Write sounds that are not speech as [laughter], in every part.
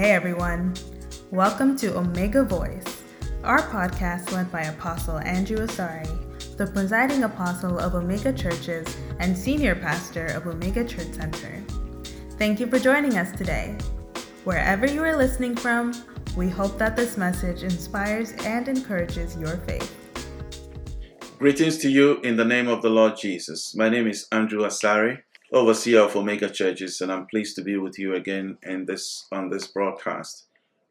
Hey everyone, welcome to Omega Voice, our podcast led by Apostle Andrew Asari, the presiding apostle of Omega Churches and senior pastor of Omega Church Center. Thank you for joining us today. Wherever you are listening from, we hope that this message inspires and encourages your faith. Greetings to you in the name of the Lord Jesus. My name is Andrew Asari overseer of Omega Churches, and I'm pleased to be with you again in this on this broadcast.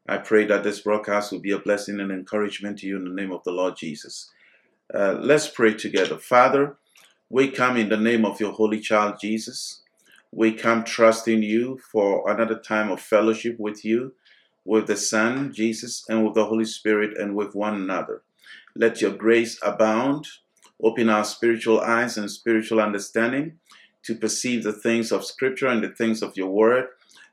I pray that this broadcast will be a blessing and encouragement to you in the name of the Lord Jesus. Uh, let's pray together. Father, we come in the name of your holy child Jesus. We come trusting you for another time of fellowship with you, with the Son, Jesus, and with the Holy Spirit, and with one another. Let your grace abound. Open our spiritual eyes and spiritual understanding to perceive the things of Scripture and the things of your Word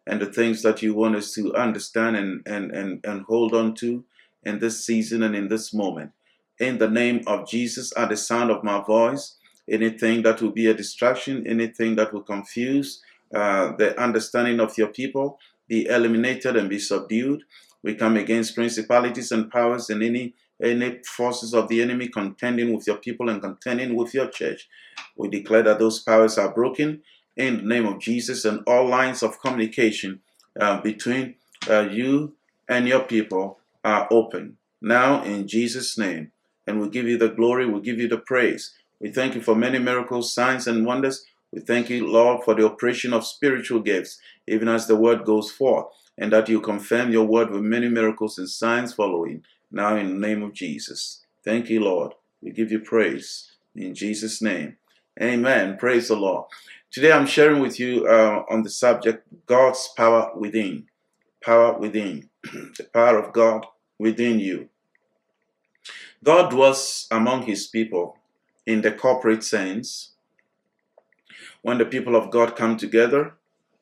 and the things that you want us to understand and, and, and, and hold on to in this season and in this moment. In the name of Jesus, at the sound of my voice, anything that will be a distraction, anything that will confuse uh, the understanding of your people, be eliminated and be subdued. We come against principalities and powers and any any forces of the enemy contending with your people and contending with your church. We declare that those powers are broken in the name of Jesus and all lines of communication uh, between uh, you and your people are open. Now, in Jesus' name, and we give you the glory, we give you the praise. We thank you for many miracles, signs, and wonders. We thank you, Lord, for the operation of spiritual gifts, even as the word goes forth, and that you confirm your word with many miracles and signs following. Now, in the name of Jesus. Thank you, Lord. We give you praise. In Jesus' name. Amen. Praise the Lord. Today I'm sharing with you uh, on the subject God's power within. Power within. [clears throat] the power of God within you. God dwells among his people in the corporate sense. When the people of God come together,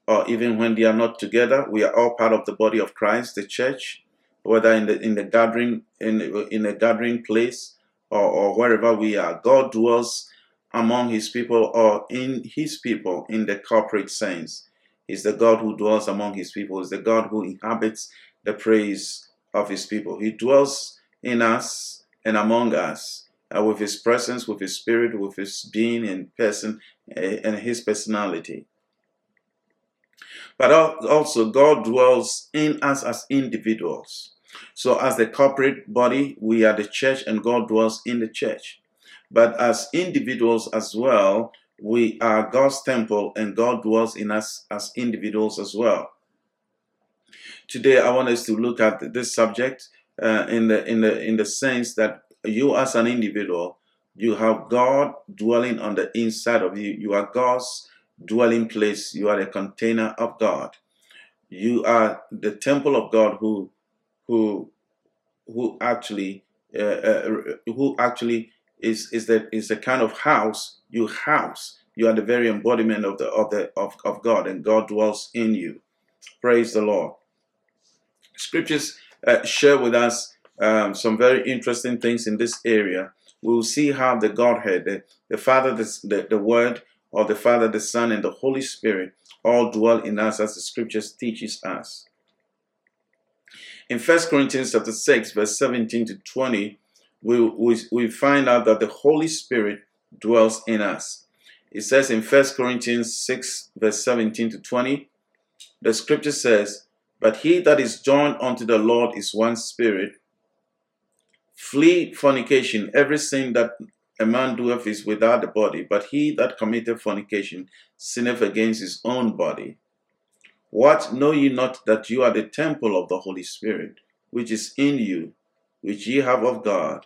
or even when they are not together, we are all part of the body of Christ, the church whether in the in the gathering in in a gathering place or, or wherever we are. God dwells among his people or in his people in the corporate sense. He's the God who dwells among his people, He's the God who inhabits the praise of his people. He dwells in us and among us uh, with his presence, with his spirit, with his being and person uh, and his personality. But also, God dwells in us as individuals. So, as the corporate body, we are the church and God dwells in the church. But as individuals as well, we are God's temple and God dwells in us as individuals as well. Today, I want us to look at this subject uh, in the in the in the sense that you, as an individual, you have God dwelling on the inside of you. You are God's dwelling place. You are a container of God. You are the temple of God who who who actually uh, uh, who actually is is that is the kind of house you house. You are the very embodiment of the of the of, of God, and God dwells in you. Praise the Lord. Scriptures uh, share with us um, some very interesting things in this area. We will see how the Godhead, the, the Father, the, the, the Word, or the Father, the Son, and the Holy Spirit all dwell in us as the Scriptures teaches us. In 1 Corinthians chapter 6, verse 17 to 20, we, we, we find out that the Holy Spirit dwells in us. It says in 1 Corinthians 6, verse 17 to 20, the scripture says, But he that is joined unto the Lord is one spirit. Flee fornication. Every sin that a man doeth is without the body, but he that committeth fornication sinneth against his own body. What know ye not that you are the temple of the Holy Spirit, which is in you, which ye have of God,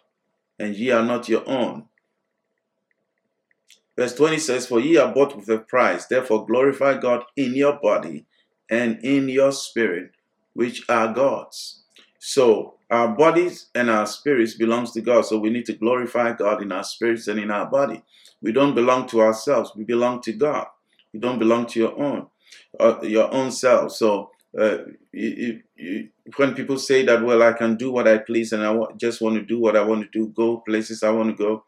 and ye are not your own? Verse 20 says, For ye are bought with a price, therefore glorify God in your body and in your spirit, which are God's. So our bodies and our spirits belongs to God. So we need to glorify God in our spirits and in our body. We don't belong to ourselves. We belong to God. We don't belong to your own uh, your own self. So uh, when people say that, well, I can do what I please and I w- just want to do what I want to do, go places I want to go,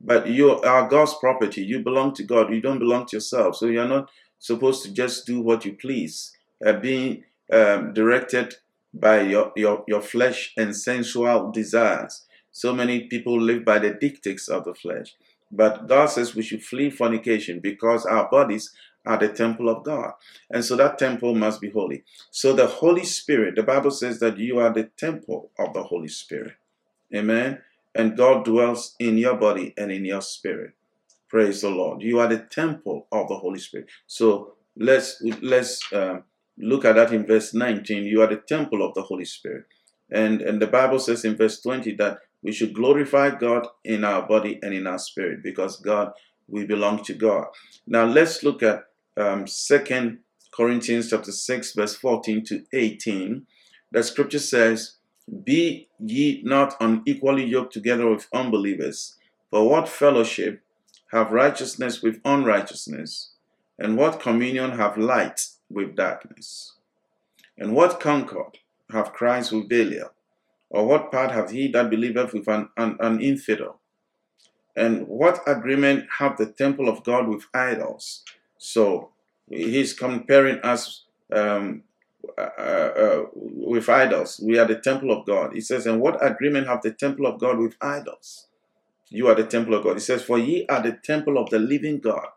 but you are God's property. You belong to God. You don't belong to yourself. So you're not supposed to just do what you please. Uh, being um, directed by your, your, your flesh and sensual desires. So many people live by the dictates of the flesh. But God says we should flee fornication because our bodies are the temple of God. And so that temple must be holy. So the Holy Spirit, the Bible says that you are the temple of the Holy Spirit. Amen. And God dwells in your body and in your spirit. Praise the Lord. You are the temple of the Holy Spirit. So let's let's um, look at that in verse 19. You are the temple of the Holy Spirit. And, and the Bible says in verse 20 that we should glorify God in our body and in our spirit because God, we belong to God. Now let's look at um, 2 Corinthians chapter 6, verse 14 to 18. The scripture says, Be ye not unequally yoked together with unbelievers. For what fellowship have righteousness with unrighteousness? And what communion have light with darkness? And what concord have Christ with Belial? Or what part have he that believeth with an, an, an infidel? And what agreement have the temple of God with idols? So he's comparing us um, uh, uh, with idols. We are the temple of God. He says, And what agreement have the temple of God with idols? You are the temple of God. He says, For ye are the temple of the living God.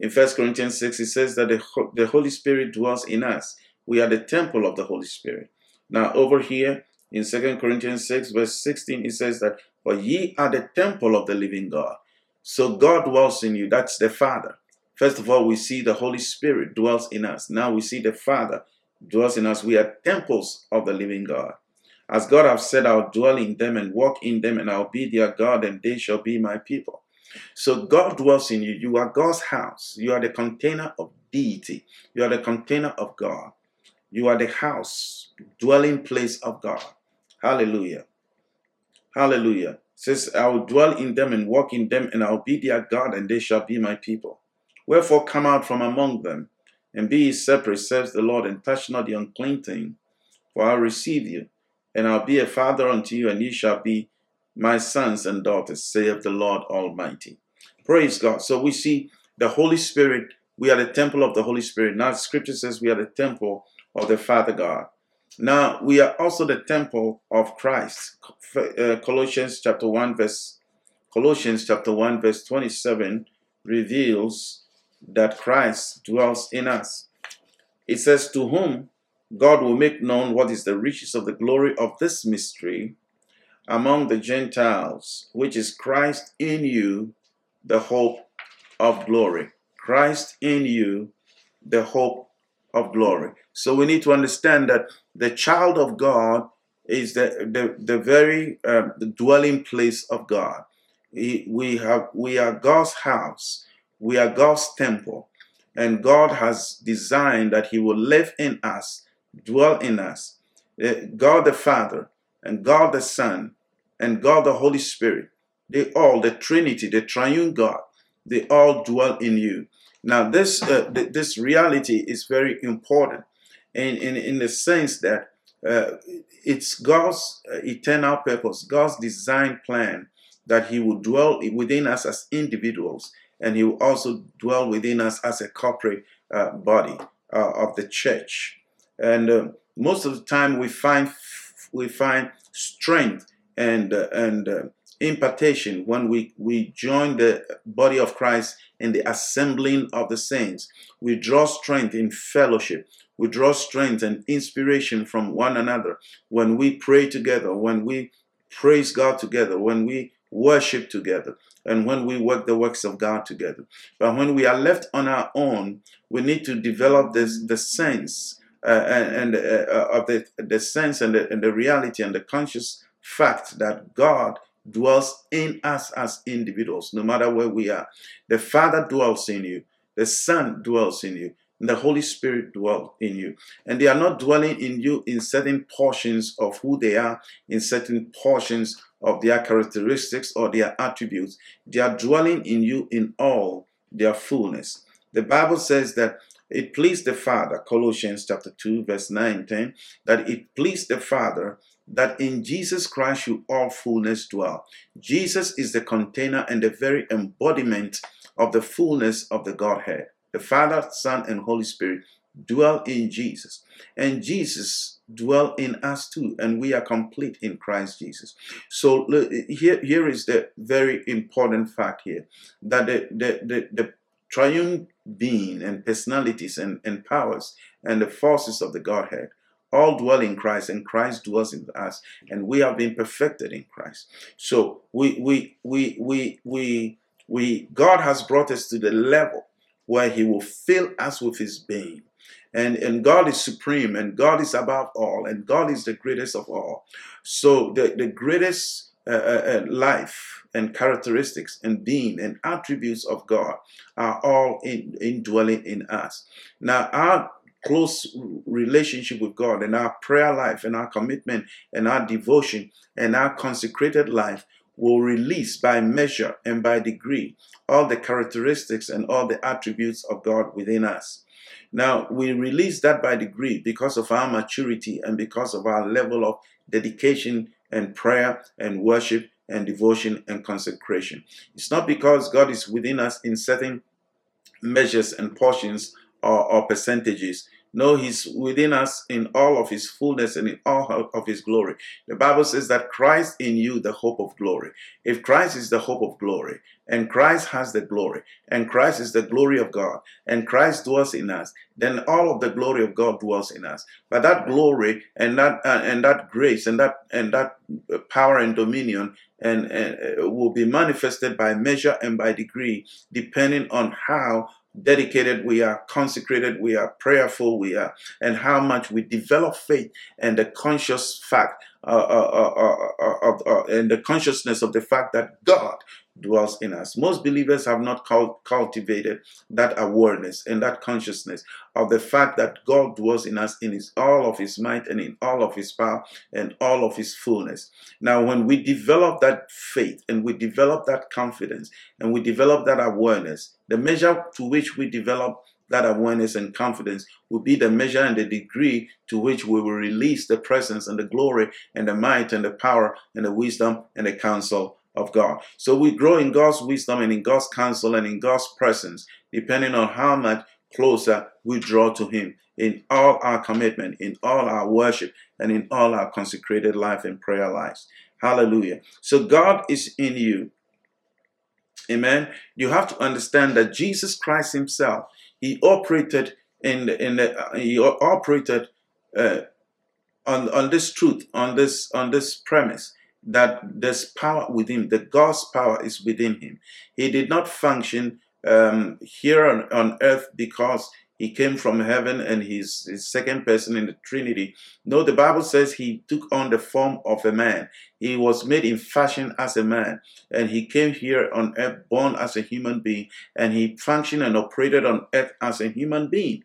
In 1 Corinthians 6, he says that the, the Holy Spirit dwells in us. We are the temple of the Holy Spirit. Now, over here in 2 Corinthians 6, verse 16, it says that, For ye are the temple of the living God. So God dwells in you. That's the Father. First of all, we see the Holy Spirit dwells in us. Now we see the Father dwells in us. We are temples of the living God. As God have said, I'll dwell in them and walk in them, and I'll be their God, and they shall be my people. So God dwells in you. You are God's house. You are the container of deity. You are the container of God. You are the house, dwelling place of God. Hallelujah. Hallelujah. It says, I will dwell in them and walk in them, and I'll be their God, and they shall be my people. Wherefore come out from among them, and be ye separate, says the Lord, and touch not the unclean thing, for I'll receive you, and I'll be a father unto you, and ye shall be my sons and daughters, saith the Lord Almighty. Praise God. So we see the Holy Spirit, we are the temple of the Holy Spirit. Now, scripture says we are the temple of the Father God. Now, we are also the temple of Christ. Uh, Colossians chapter 1, verse Colossians chapter 1, verse 27 reveals that Christ dwells in us. It says, To whom God will make known what is the riches of the glory of this mystery among the Gentiles, which is Christ in you, the hope of glory. Christ in you, the hope of glory. So we need to understand that the child of God is the, the, the very uh, the dwelling place of God. we have we are God's house. We are God's temple. And God has designed that He will live in us, dwell in us. Uh, God the Father and God the Son and God the Holy Spirit, they all, the Trinity, the triune God, they all dwell in you. Now, this uh, th- this reality is very important, in in, in the sense that uh, it's God's uh, eternal purpose, God's design plan that He will dwell within us as individuals, and He will also dwell within us as a corporate uh, body uh, of the church. And uh, most of the time, we find we find strength and uh, and uh, impartation when we we join the body of Christ in the assembling of the saints. We draw strength in fellowship. We draw strength and inspiration from one another when we pray together, when we praise God together, when we worship together, and when we work the works of God together. But when we are left on our own, we need to develop this the sense uh, and, and uh, of the the sense and the, and the reality and the conscious fact that God dwells in us as individuals, no matter where we are. The Father dwells in you, the Son dwells in you, the Holy Spirit dwells in you. And they are not dwelling in you in certain portions of who they are, in certain portions of their characteristics or their attributes. They are dwelling in you in all their fullness. The Bible says that it pleased the Father, Colossians chapter 2, verse 9 10, that it pleased the Father that in Jesus Christ you all fullness dwell. Jesus is the container and the very embodiment of the fullness of the Godhead. the Father, Son, and Holy Spirit dwell in Jesus. And Jesus dwell in us too, and we are complete in Christ Jesus. So here, here is the very important fact here that the, the, the, the triune being and personalities and, and powers and the forces of the Godhead all dwell in Christ and Christ dwells in us and we have been perfected in Christ. So we we we we we we God has brought us to the level where he will fill us with his being. And, and God is supreme and God is above all and God is the greatest of all. So the, the greatest uh, uh, uh life and characteristics and being and attributes of God are all in, indwelling in us. Now, our close relationship with God and our prayer life and our commitment and our devotion and our consecrated life will release by measure and by degree all the characteristics and all the attributes of God within us. Now, we release that by degree because of our maturity and because of our level of dedication and prayer and worship and devotion and consecration. It's not because God is within us in certain measures and portions or, or percentages. No, He's within us in all of His fullness and in all of His glory. The Bible says that Christ in you, the hope of glory. If Christ is the hope of glory, and Christ has the glory, and Christ is the glory of God, and Christ dwells in us, then all of the glory of God dwells in us. But that glory and that uh, and that grace and that and that power and dominion and, and uh, will be manifested by measure and by degree, depending on how dedicated we are, consecrated we are, prayerful we are, and how much we develop faith and the conscious fact uh, uh, uh, uh, and the consciousness of the fact that God dwells in us. Most believers have not cultivated that awareness and that consciousness of the fact that God dwells in us in his, all of his might and in all of his power and all of his fullness. Now, when we develop that faith and we develop that confidence and we develop that awareness, the measure to which we develop that awareness and confidence will be the measure and the degree to which we will release the presence and the glory and the might and the power and the wisdom and the counsel of God. So we grow in God's wisdom and in God's counsel and in God's presence, depending on how much closer we draw to Him in all our commitment, in all our worship, and in all our consecrated life and prayer lives. Hallelujah. So God is in you. Amen. You have to understand that Jesus Christ Himself, He operated in the, in the He operated uh, on on this truth, on this on this premise that there's power within The God's power is within him. He did not function um, here on, on earth because he came from heaven and he's the second person in the Trinity. No, the Bible says he took on the form of a man. He was made in fashion as a man, and he came here on earth born as a human being, and he functioned and operated on earth as a human being.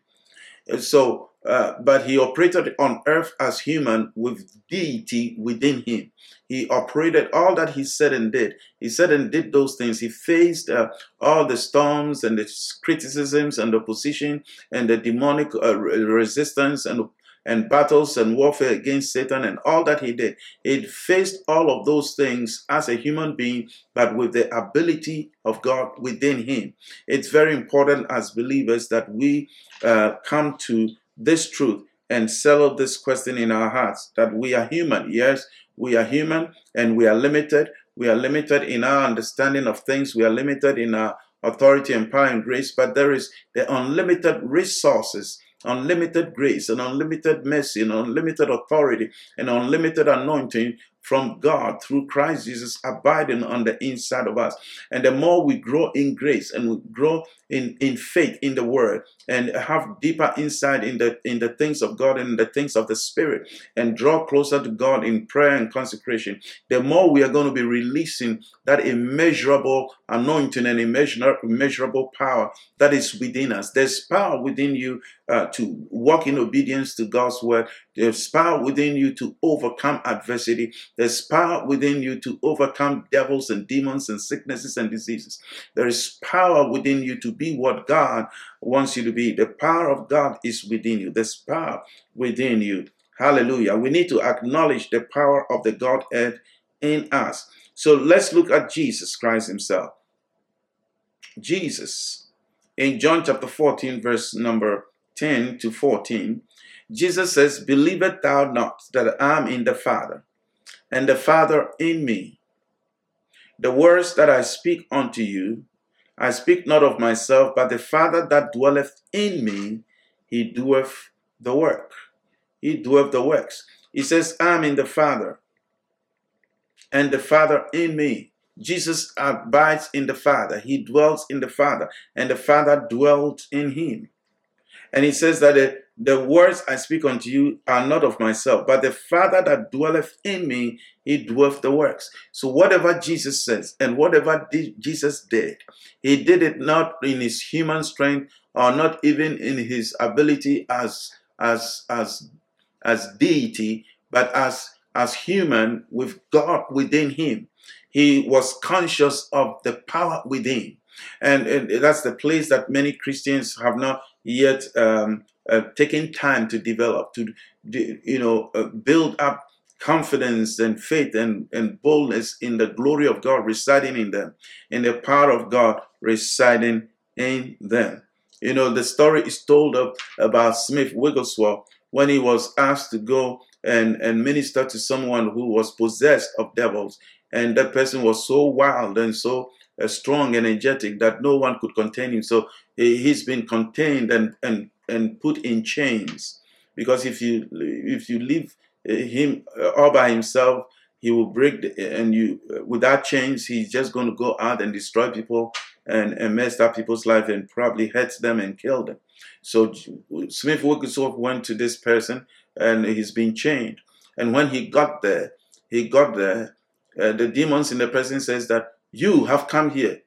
So uh, but he operated on earth as human with deity within him. He operated all that he said and did. He said and did those things. He faced uh, all the storms and the criticisms and opposition and the demonic uh, resistance and and battles and warfare against Satan and all that he did. He faced all of those things as a human being, but with the ability of God within him. It's very important as believers that we uh, come to this truth and settle this question in our hearts that we are human. Yes, we are human and we are limited. We are limited in our understanding of things. We are limited in our authority and power and grace, but there is the unlimited resources unlimited grace and unlimited mercy and unlimited authority and unlimited anointing from God through Christ Jesus abiding on the inside of us. And the more we grow in grace and we grow in, in faith in the word and have deeper insight in the in the things of God and the things of the Spirit and draw closer to God in prayer and consecration, the more we are going to be releasing that immeasurable anointing and immeasurable power that is within us. There's power within you uh, to walk in obedience to God's word. There's power within you to overcome adversity. There's power within you to overcome devils and demons and sicknesses and diseases. There is power within you to be what God wants you to be. The power of God is within you. There's power within you. Hallelujah. We need to acknowledge the power of the Godhead in us. So let's look at Jesus Christ Himself. Jesus in John chapter 14, verse number 10 to 14, Jesus says, Believest thou not that I am in the Father, and the Father in me? The words that I speak unto you, I speak not of myself, but the Father that dwelleth in me, he doeth the work. He doeth the works. He says, I am in the Father, and the Father in me. Jesus abides in the Father. He dwells in the Father, and the Father dwelt in him. And he says that the, the words I speak unto you are not of myself, but the Father that dwelleth in me, he doeth the works. So whatever Jesus says and whatever Jesus did, he did it not in his human strength or not even in his ability as as as as deity, but as as human with God within him. He was conscious of the power within. And, and that's the place that many Christians have not yet um, uh, taken time to develop, to, you know, uh, build up confidence and faith and, and boldness in the glory of God residing in them, in the power of God residing in them. You know, the story is told of about Smith Wigglesworth when he was asked to go and, and minister to someone who was possessed of devils and that person was so wild and so uh, strong and energetic that no one could contain him. So he's been contained and and and put in chains because if you if you leave uh, him uh, all by himself, he will break the, and you uh, without chains, he's just going to go out and destroy people and, and mess up people's life and probably hurt them and kill them. So Smith Wigglesworth went to this person and he's been chained. And when he got there, he got there uh, the demons in the person says that you have come here.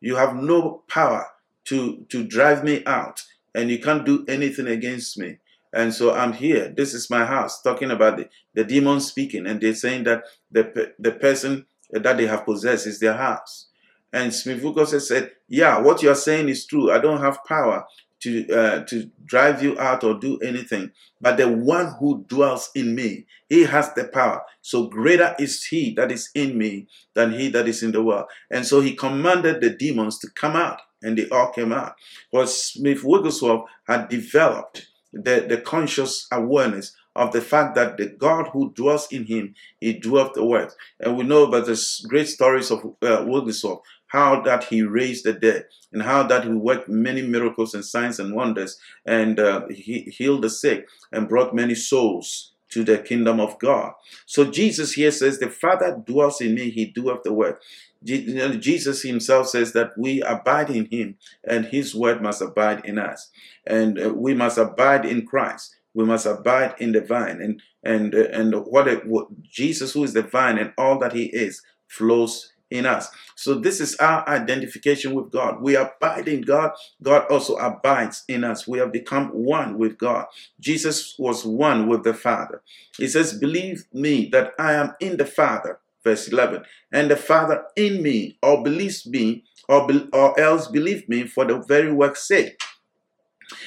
You have no power to, to drive me out, and you can't do anything against me. And so I'm here. This is my house. Talking about the, the demons speaking, and they're saying that the, the person that they have possessed is their house. And Wigglesworth said, Yeah, what you're saying is true. I don't have power to uh, to drive you out or do anything but the one who dwells in me he has the power. So greater is he that is in me than he that is in the world. And so he commanded the demons to come out and they all came out. But smith wigglesworth had developed the, the conscious awareness of the fact that the God who dwells in him, he dwelt the works. And we know about the great stories of uh, Wigglesworth, how that he raised the dead and how that he worked many miracles and signs and wonders and uh, he healed the sick and brought many souls to the kingdom of God. So Jesus here says, The Father dwells in me, he doeth the work. Jesus himself says that we abide in him and his word must abide in us. And uh, we must abide in Christ. We must abide in the vine. And and uh, and what, it, what Jesus, who is the vine and all that he is, flows in us. So this is our identification with God. We abide in God. God also abides in us. We have become one with God. Jesus was one with the Father. He says, believe me that I am in the Father. Verse 11. And the Father in me, or believes me, or, be, or else believe me for the very work's sake.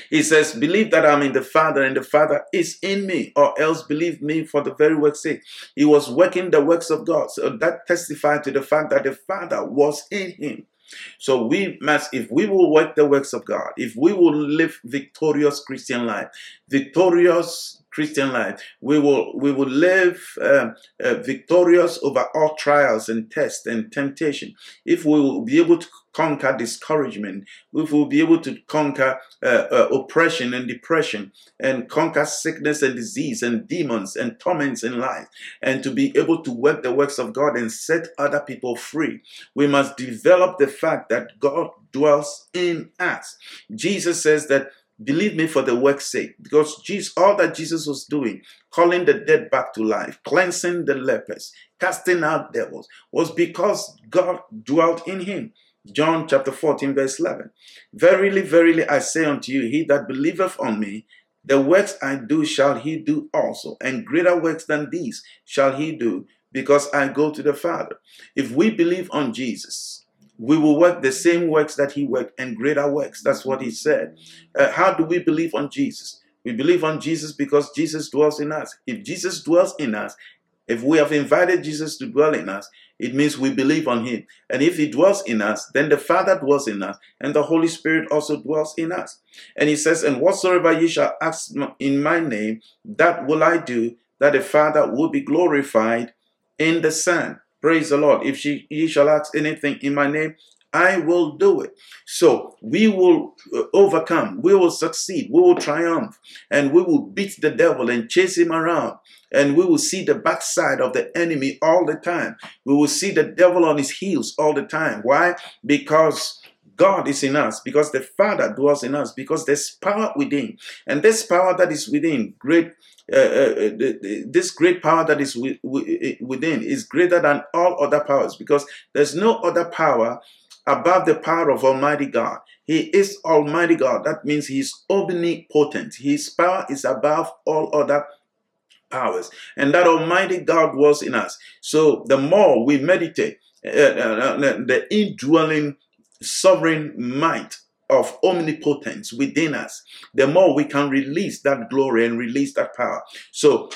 He says, Believe that I'm in the Father and the Father is in me, or else believe me for the very work's sake. He was working the works of God. So that testified to the fact that the Father was in him. So we must, if we will work the works of God, if we will live victorious Christian life, victorious Christian life. We will we will live uh, uh, victorious over all trials and tests and temptation. If we will be able to conquer discouragement, if we will be able to conquer uh, uh, oppression and depression, and conquer sickness and disease and demons and torments in life, and to be able to work the works of God and set other people free, we must develop the fact that God dwells in us. Jesus says that Believe me for the work's sake, because Jesus, all that Jesus was doing, calling the dead back to life, cleansing the lepers, casting out devils, was because God dwelt in him. John chapter 14, verse 11. Verily, verily, I say unto you, he that believeth on me, the works I do shall he do also, and greater works than these shall he do, because I go to the Father. If we believe on Jesus, we will work the same works that he worked and greater works. That's what he said. Uh, how do we believe on Jesus? We believe on Jesus because Jesus dwells in us. If Jesus dwells in us, If we have invited Jesus to dwell in us, it means we believe on him. And if he dwells in us, then the Father dwells in us, and the Holy Spirit also dwells in us. And he says, And whatsoever ye shall ask in my name, that will I do, that the Father will be glorified in the Son. Praise the Lord. If she, ye shall ask anything in my name, I will do it. So we will uh, overcome, we will succeed, we will triumph, and we will beat the devil and chase him around. And we will see the backside of the enemy all the time. We will see the devil on his heels all the time. Why? Because God is in us, because the Father dwells in us, because there's power within. And this power that is within, great this great power that is within is greater than all other powers because there's no other power above the power of Almighty God. He is Almighty God. That means He is omnipotent. His power is above all other powers. And that Almighty God was in us. So the more we meditate, uh, uh, uh, the indwelling sovereign might of omnipotence within us, the more we can release that glory and release that power. So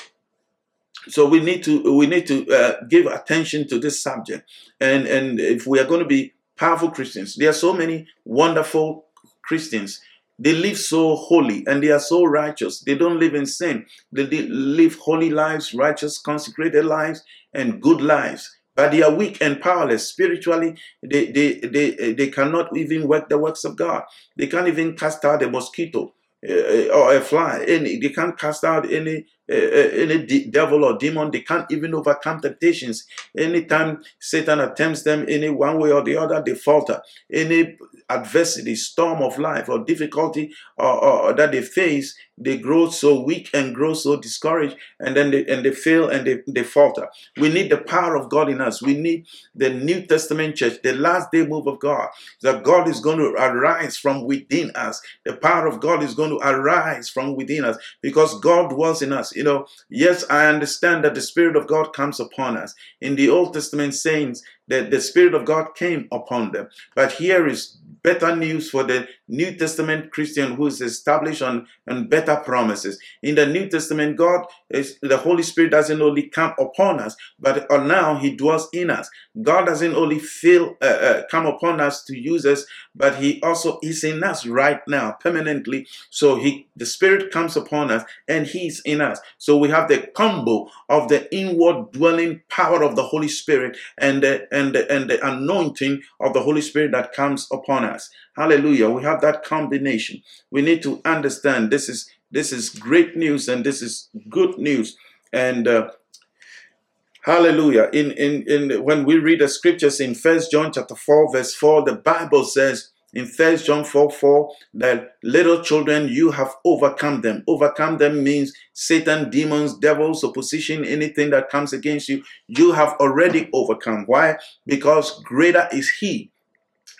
so we need to we need to uh, give attention to this subject and and if we are going to be powerful Christians. There are so many wonderful Christians. They live so holy and they are so righteous. They don't live in sin. They live holy lives, righteous, consecrated lives, and good lives. But they are weak and powerless spiritually. They, they, they, they cannot even work the works of God. They can't even cast out a mosquito uh, or a fly. Any, they can't cast out any Eh, eh, any de- devil or demon. They can't even overcome temptations. Anytime Satan attempts them any one way or the other, they falter. Any adversity, storm of life, or difficulty that they face, they grow so weak and grow so discouraged and then they and they fail and they, they falter we need the power of god in us we need the new testament church the last day move of god that god is going to arise from within us the power of god is going to arise from within us because god was in us you know yes i understand that the spirit of god comes upon us. In the old testament saints that the spirit of god came upon them. But here is better news for the New Testament Christian who is established on, on better promises. In the New Testament, God is the Holy Spirit doesn't only come upon us, but now He dwells in us. God doesn't only feel uh, uh, come upon us to use us, but He also is in us right now permanently. So He the Spirit comes upon us and He's in us. So we have the combo of the inward dwelling power of the Holy Spirit and the, and the, and the anointing of the Holy Spirit that comes upon us. Hallelujah. We have that combination. We need to understand this is this is great news and this is good news. And uh, hallelujah. In, in in when we read the scriptures in First John chapter 4, verse 4, the Bible says in First John 4 4 that little children, you have overcome them. Overcome them means Satan, demons, devils, opposition, anything that comes against you, you have already overcome. Why? Because greater is He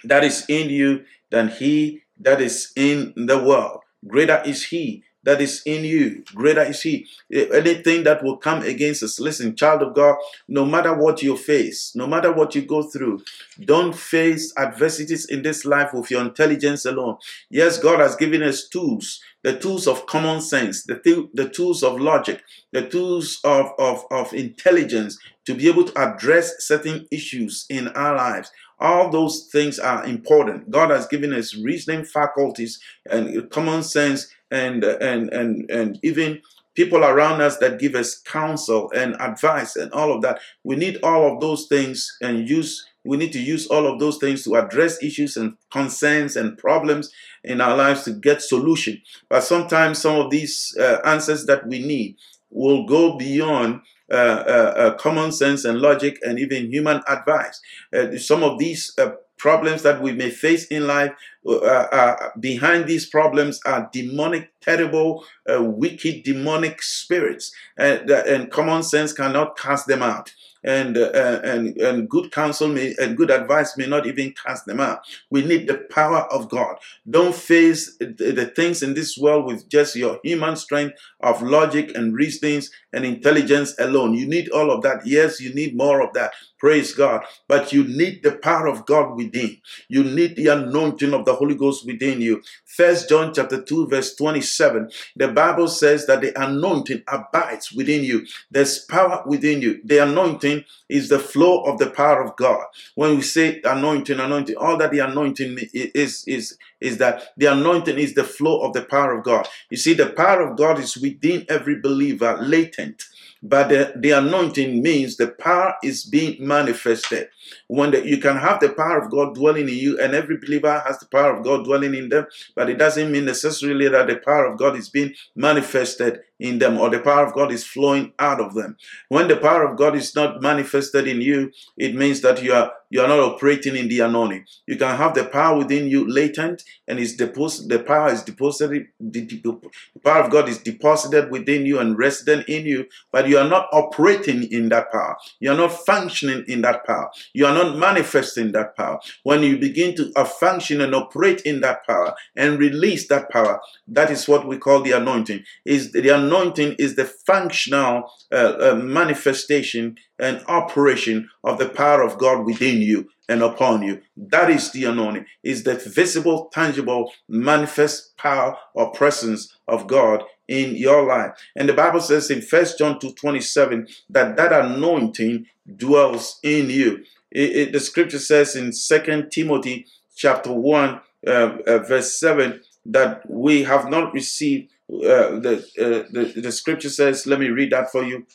that is in you than he that is in the world. Greater is he that is in you. Greater is he. Eh, anything that will come against us. Listen, child of God, no matter what you face, no matter what you go through, don't face adversities in this life with your intelligence alone. Yes, God has given us tools the tools of common sense, the, th- the tools of logic, the tools of, of, of intelligence to be able to address certain issues in our lives. All those things are important. God has given us reasoning faculties and common sense and and and and even people around us that give us counsel and advice and all of that. We need all of those things and use we need to use all of those things to address issues and concerns and problems in our lives to get solution. But sometimes some of these uh, answers that we need will go beyond uh, uh, uh, common sense and logic and even human advice. Uh, some of these uh, problems that we may face in life, Uh, uh, behind these problems are demonic, terrible, uh, wicked, demonic spirits, and, and common sense cannot cast them out and uh, and and good counsel may and good advice may not even cast them out. We need the power of God. Don't face the, the things in this world with just your human strength of logic and reasonings and intelligence alone. You need all of that. Yes, you need more of that. Praise God. But you need the power of God within. You need the anointing of the Holy Ghost within you. First John chapter 2, verse 27. The Bible says that the anointing abides within you. There's power within you. The anointing is the flow of the power of God. When we say anointing, anointing, all that the anointing is is is that the anointing is the flow of the power of God. You see, the power of God is within every believer, latent. But the, the anointing means the power is being manifested. When the, you can have the power of God dwelling in you, and every believer has the power of God dwelling in them, but it doesn't mean necessarily that the power of God is being manifested in them or the power of God is flowing out of them. When the power of God is not manifested in you, it means that you are you are not operating in the anointing. You can have the power within you latent, and it's. The power is deposited. The, the power of God is deposited within you and resident in you, but you are not operating in that power. You are not functioning in that power. You are not manifesting that power. When you begin to uh, function and operate in that power and release that power, that is what we call the anointing. Is the anointing is the functional uh, uh, manifestation and operation of the power of God within you and upon you. That is the anointing. Is the visible, tangible, manifest power or presence of God in your life. And the Bible says in First John 2 27 that that anointing dwells in you. It, it, the scripture says in Second Timothy chapter 1, uh, uh, verse 7, that we have not received uh, the, uh, the the scripture says let me read that for you.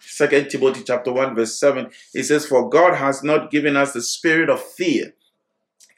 Second timothy chapter 1 verse 7 it says for god has not given us the spirit of fear.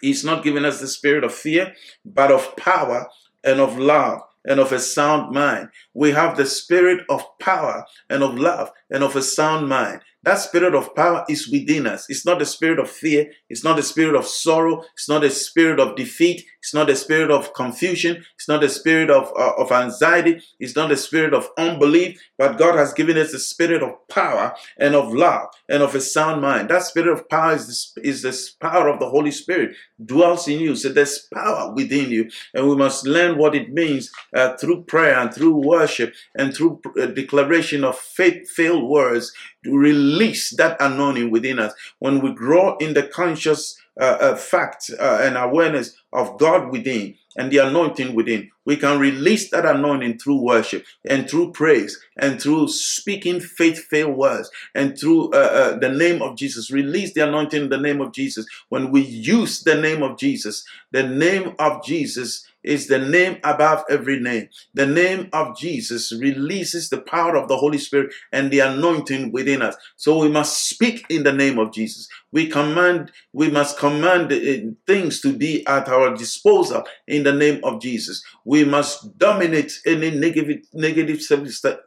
He's not given us the spirit of fear but of power and of love and of a sound mind. We have the spirit of power and of love and of a sound mind that spirit of power is within us. It's not the spirit of fear. It's not the spirit of sorrow. It's not the spirit of defeat. It's not the spirit of confusion. It's not the spirit of, uh, of anxiety. It's not the spirit of unbelief. But God has given us the spirit of power and of love and of a sound mind. That spirit of power is the, is the power of the Holy Spirit dwells in you. So there's power within you. And we must learn what it means uh, through prayer and through worship and through uh, declaration of faith-filled words release that anointing within us. When we grow in the conscious uh, uh, fact uh, and awareness of God within and the anointing within, we can release that anointing through worship and through praise and through speaking faith-filled words and through uh, uh, the name of Jesus. Release the anointing in the name of Jesus. When we use the name of Jesus, the name of Jesus is the name above every name. The name of Jesus releases the power of the Holy Spirit and the anointing within us. So we must speak in the name of Jesus. We command, we must command uh, things to be at our disposal in the name of Jesus. We must dominate any negative, negative,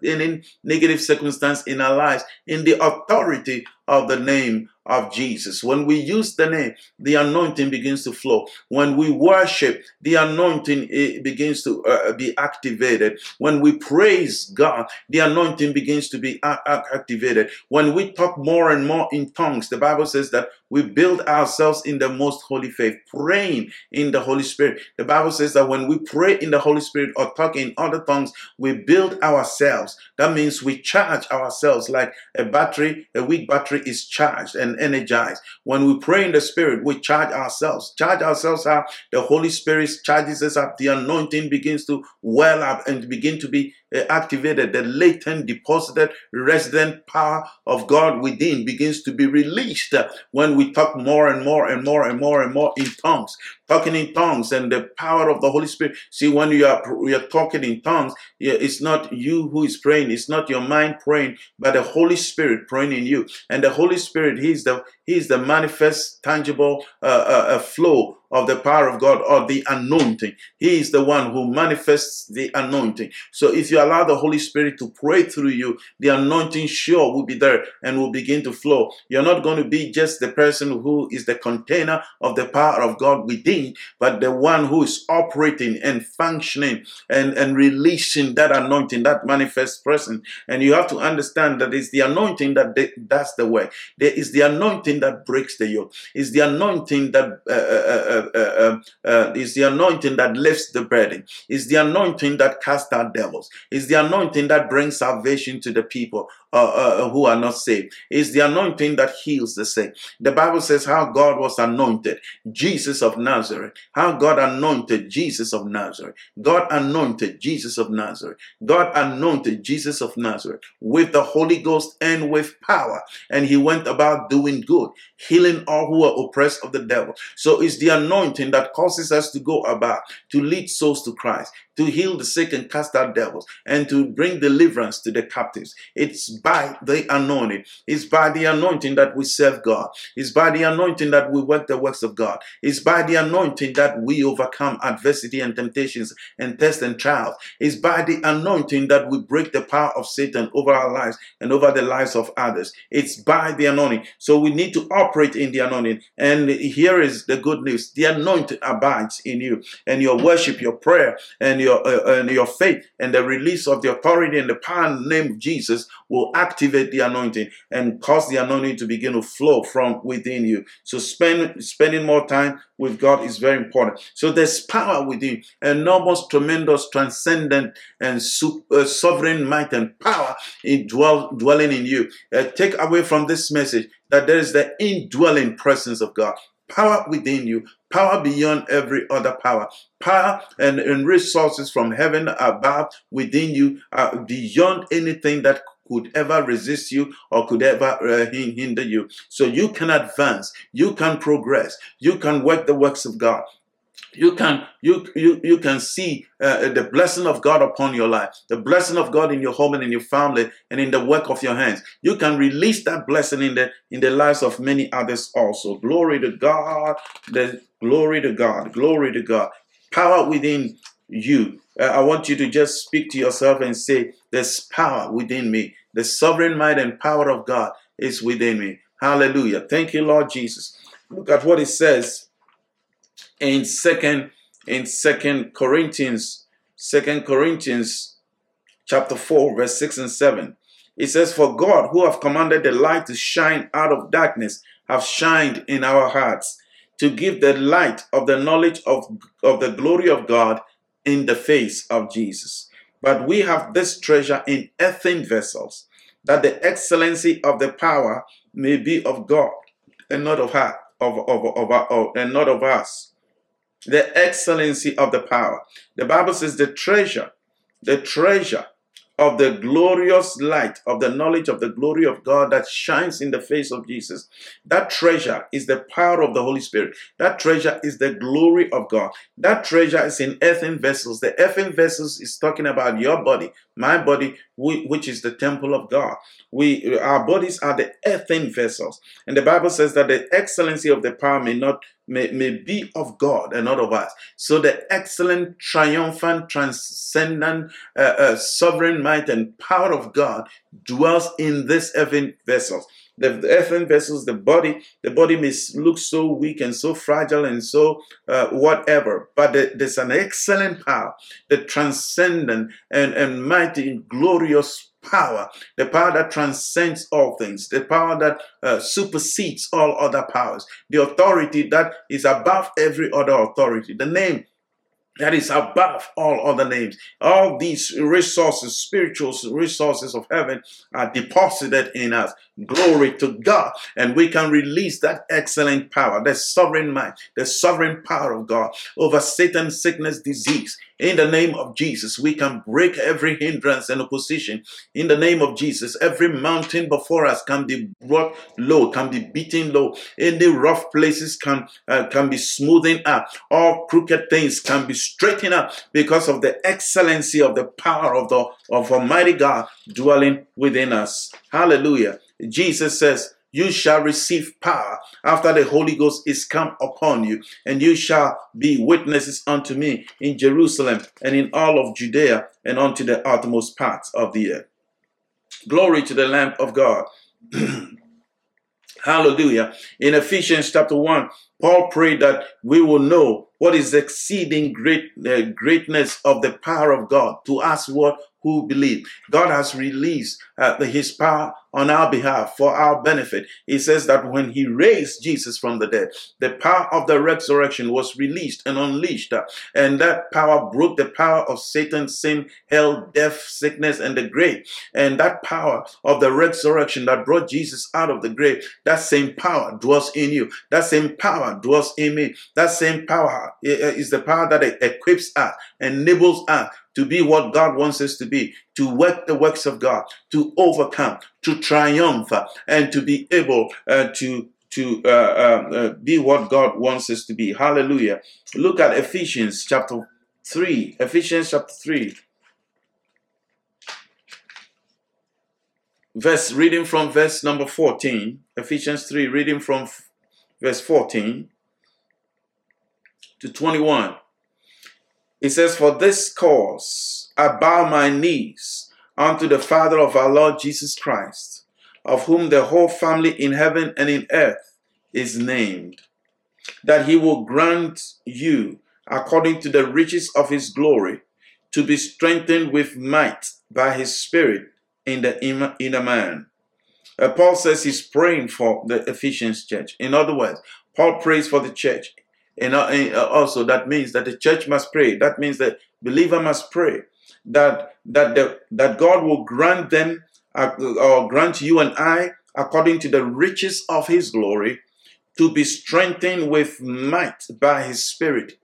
any negative circumstance in our lives in the authority of the name of Jesus. When we use the name, the anointing begins to flow. When we worship, the anointing eh, begins to uh, be activated. When we praise God, the anointing begins to be activated. When we talk more and more in tongues, the Bible says that we build ourselves in the most holy faith, praying in the Holy Spirit. The Bible says that when we pray in the Holy Spirit or talk in other tongues, we build ourselves. That means we charge ourselves like a battery, a weak battery is charged and energized. When we pray in the Spirit, we charge ourselves. Charge ourselves up. The Holy Spirit charges us up. The anointing begins to well up and begin to be activated. The latent, deposited, resident power of God within begins to be released when we talk more and more and more and more and more in tongues talking in tongues and the power of the Holy Spirit. See, when you are you are talking in tongues, it's not you who is praying, it's not your mind praying, but the Holy Spirit praying in you. And the Holy Spirit, He's the He's the manifest, tangible uh, uh, uh, flow of the power of God or the anointing. He is the one who manifests the anointing. So if you allow the Holy Spirit to pray through you, the anointing sure will be there and will begin to flow. You're not going to be just the person who is the container of the power of God within but the one who is operating and functioning and, and releasing that anointing, that manifest presence. And you have to understand that it's the anointing that does the work. There is the anointing that breaks the yoke. It's the anointing that uh, uh, uh, um, uh, is the anointing that lifts the burden. Is the anointing that casts out devils. Is the anointing that brings salvation to the people uh, uh, who are not saved. It's the anointing that heals the sick. The Bible says how God was anointed, Jesus of Nazareth. How God anointed Jesus of Nazareth. God anointed Jesus of Nazareth. God anointed Jesus of Nazareth with the Holy Ghost and with power. And he went about doing good, healing all who are oppressed of the devil. So it's the anointing that causes us to go about to lead souls to Christ, to heal the sick and cast out devils, and to bring deliverance to the captives. It's by the anointing. It's by the anointing that we serve God. It's by the anointing that we work the works of God. It's by the anointing that we overcome adversity and temptations and tests and trials. It's by the anointing that we break the power of Satan over our lives and over the lives of others. It's by the anointing. So we need to operate in the anointing. And here is the good news the anointing abides in you, and your worship, your prayer, and your, uh, and your faith, and the release of the authority and the power in the name of Jesus activate the anointing and cause the anointing to begin to flow from within you. So spend spending more time with God is very important. So there's power within, enormous, tremendous, transcendent, and super, uh, sovereign might and power in dwell, dwelling in you. Uh, take away from this message that there is the indwelling presence of God power within you, power beyond every other power, power and, and resources from heaven above within you, uh, beyond anything that could ever resist you or could ever uh, hinder you. So you can advance, you can progress, you can work the works of God you can you you you can see uh, the blessing of God upon your life, the blessing of God in your home and in your family and in the work of your hands. You can release that blessing in the in the lives of many others also. Glory to God. The glory to God. Glory to God. Power within you. Uh, I want you to just speak to yourself and say, "There's power within me. The sovereign might and power of God is within me." Hallelujah. Thank you, Lord Jesus. Look at what it says in second in second corinthians second corinthians chapter 4 verse 6 and 7 it says for god who have commanded the light to shine out of darkness have shined in our hearts to give the light of the knowledge of, of the glory of god in the face of jesus but we have this treasure in earthen vessels that the excellency of the power may be of god and not of her of, of, of, of, and not of us the excellency of the power. The Bible says the treasure, the treasure of the glorious light of the knowledge of the glory of God that shines in the face of Jesus. That treasure is the power of the Holy Spirit. That treasure is the glory of God. That treasure is in earthen vessels. The earthen vessels is talking about your body, my body, which is the temple of God. We, our bodies are the earthen vessels, and the Bible says that the excellency of the power may not may, may be of God and not of us. So the excellent, triumphant, transcendent, uh, uh, sovereign might and power of God dwells in this earthen vessels. The, the earthen vessels, the body, the body may look so weak and so fragile and so uh, whatever, but the, there's an excellent power, the transcendent and, mighty and mighty, glorious power, the power that transcends all things, the power that uh, supersedes all other powers, the authority that is above every other authority, the name that is above all other names. All these resources, spiritual resources of heaven, are deposited in us. Glory to God. And we can release that excellent power, the sovereign might, the sovereign power of God over Satan, sickness, disease. In the name of Jesus, we can break every hindrance and opposition. In the name of Jesus, every mountain before us can be brought low, can be beaten low. Any rough places can uh, can be smoothing up. All crooked things can be straightened up because of the excellency of the power of the of Almighty God dwelling within us. Hallelujah. Jesus says, you shall receive power after the Holy Ghost is come upon you, and you shall be witnesses unto me in Jerusalem and in all of Judea and unto the uttermost parts of the earth. Glory to the Lamb of God. [clears throat] Hallelujah. In Ephesians chapter 1, Paul prayed that we will know what is exceeding great uh, greatness of the power of God to us what who believe. God has released uh, the, his power on our behalf for our benefit. He says that when he raised Jesus from the dead, the power of the resurrection was released and unleashed. Uh, and that power broke the power of Satan, sin, hell, death, sickness, and the grave. And that power of the resurrection that brought Jesus out of the grave, that same power dwells in you. That same power dwells in me. That same power uh, is the power that equips us, enables us to be what God wants us to be, to work the works of God, to overcome, to triumph, and to be able uh, to to uh, uh, be what God wants us to be. Hallelujah. Look at Ephesians chapter 3. Ephesians chapter 3. Verse reading from verse number 14. Ephesians 3, reading from verse 14 to 21. It says, For this cause I bow my knees unto the Father of our Lord Jesus Christ, of whom the whole family in heaven and in earth is named, that he will grant you, according to the riches of his glory, to be strengthened with might by his Spirit in the inner man. Uh, Paul says he's praying for the Ephesians church. In other words, Paul prays for the church and uh, uh, also that means that the church must pray. That means that believer must pray that that the, that God will grant them uh, or grant you and I according to the riches of His glory to be strengthened with might by His Spirit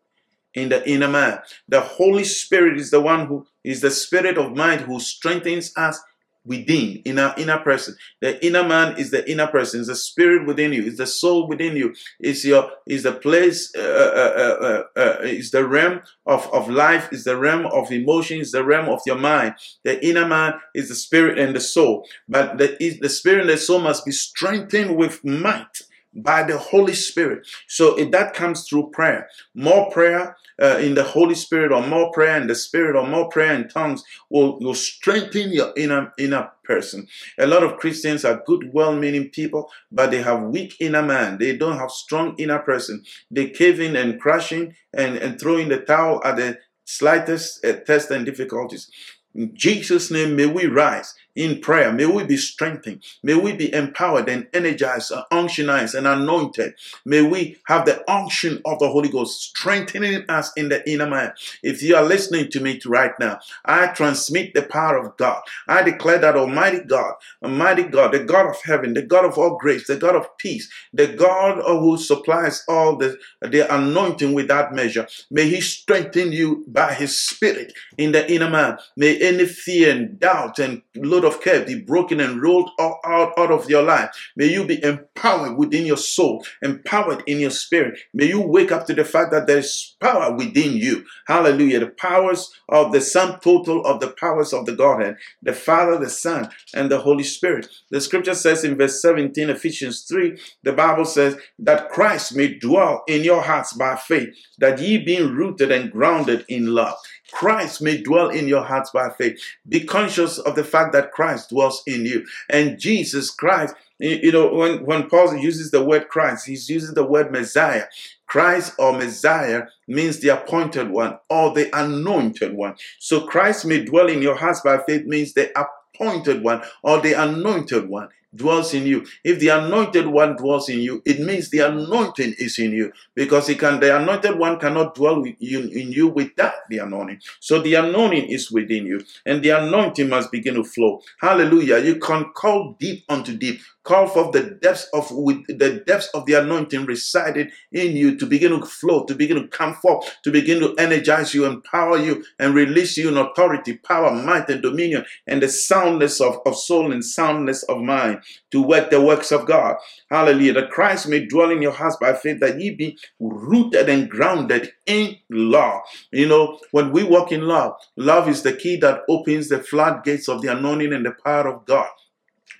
in the inner man. The Holy Spirit is the one who is the Spirit of mind who strengthens us within in our inner person. The inner man is the inner person. It's the spirit within you. It's the soul within you. It's your is the place uh, uh, uh, uh, uh is the realm of, of life. Is the realm of emotions the realm of your mind. The inner man is the spirit and the soul. But the, the spirit and the soul must be strengthened with might by the Holy Spirit. So that comes through prayer, more prayer uh, in the Holy Spirit, or more prayer in the Spirit, or more prayer in tongues will, will strengthen your inner inner person. A lot of Christians are good, well-meaning people, but they have weak inner man. They don't have strong inner person. They cave in and crashing and, and throwing the towel at the slightest uh, test and difficulties. In Jesus' name, may we rise in prayer. May we be strengthened. May we be empowered and energized, and unctionized and anointed. May we have the unction of the Holy Ghost strengthening us in the inner man. If you are listening to me right now, I transmit the power of God. I declare that Almighty God, Almighty God, the God of heaven, the God of all grace, the God of peace, the God who supplies all the, the anointing without measure, may He strengthen you by His Spirit in the inner man. May any fear and doubt and load of care be broken and rolled out, out of your life. May you be empowered within your soul, empowered in your spirit. May you wake up to the fact that there is power within you. Hallelujah. The powers of the sum total of the powers of the Godhead, the Father, the Son, and the Holy Spirit. The scripture says in verse 17, Ephesians 3, the Bible says that Christ may dwell in your hearts by faith, that ye being rooted and grounded in love. Christ may dwell in your hearts by faith. Be conscious of the fact that Christ dwells in you. And Jesus Christ, you know, when, when Paul uses the word Christ, he's using the word Messiah. Christ or Messiah means the appointed one or the anointed one. So Christ may dwell in your hearts by faith means the appointed one or the anointed one dwells in you. If the anointed one dwells in you, it means the anointing is in you because it can the anointed one cannot dwell you, in you without the anointing. So the anointing is within you and the anointing must begin to flow. Hallelujah. You can call deep unto deep call forth the depths of with the depths of the anointing resided in you to begin to flow, to begin to come forth, to begin to energize you, empower you, and release you in authority, power, might, and dominion, and the soundness of, of soul and soundness of mind to work the works of God. Hallelujah. That Christ may dwell in your hearts by faith, that ye be rooted and grounded in love. You know, when we walk in love, love is the key that opens the floodgates of the anointing and the power of God.